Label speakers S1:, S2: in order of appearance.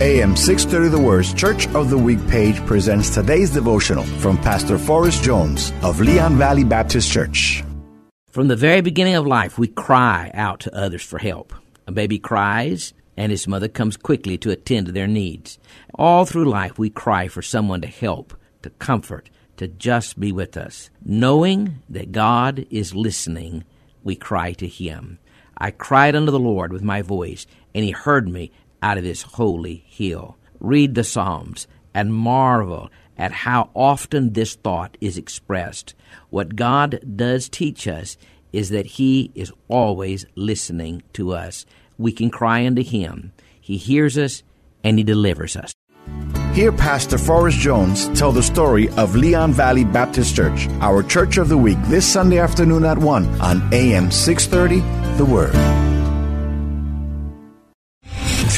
S1: AM 630 The Word's Church of the Week page presents today's devotional from Pastor Forrest Jones of Leon Valley Baptist Church.
S2: From the very beginning of life, we cry out to others for help. A baby cries, and his mother comes quickly to attend to their needs. All through life, we cry for someone to help, to comfort, to just be with us. Knowing that God is listening, we cry to Him. I cried unto the Lord with my voice, and He heard me out of His holy hill. Read the Psalms and marvel at how often this thought is expressed. What God does teach us is that He is always listening to us. We can cry unto Him. He hears us and He delivers us.
S1: Hear Pastor Forrest Jones tell the story of Leon Valley Baptist Church, our church of the week, this Sunday afternoon at 1 on AM 630 The Word.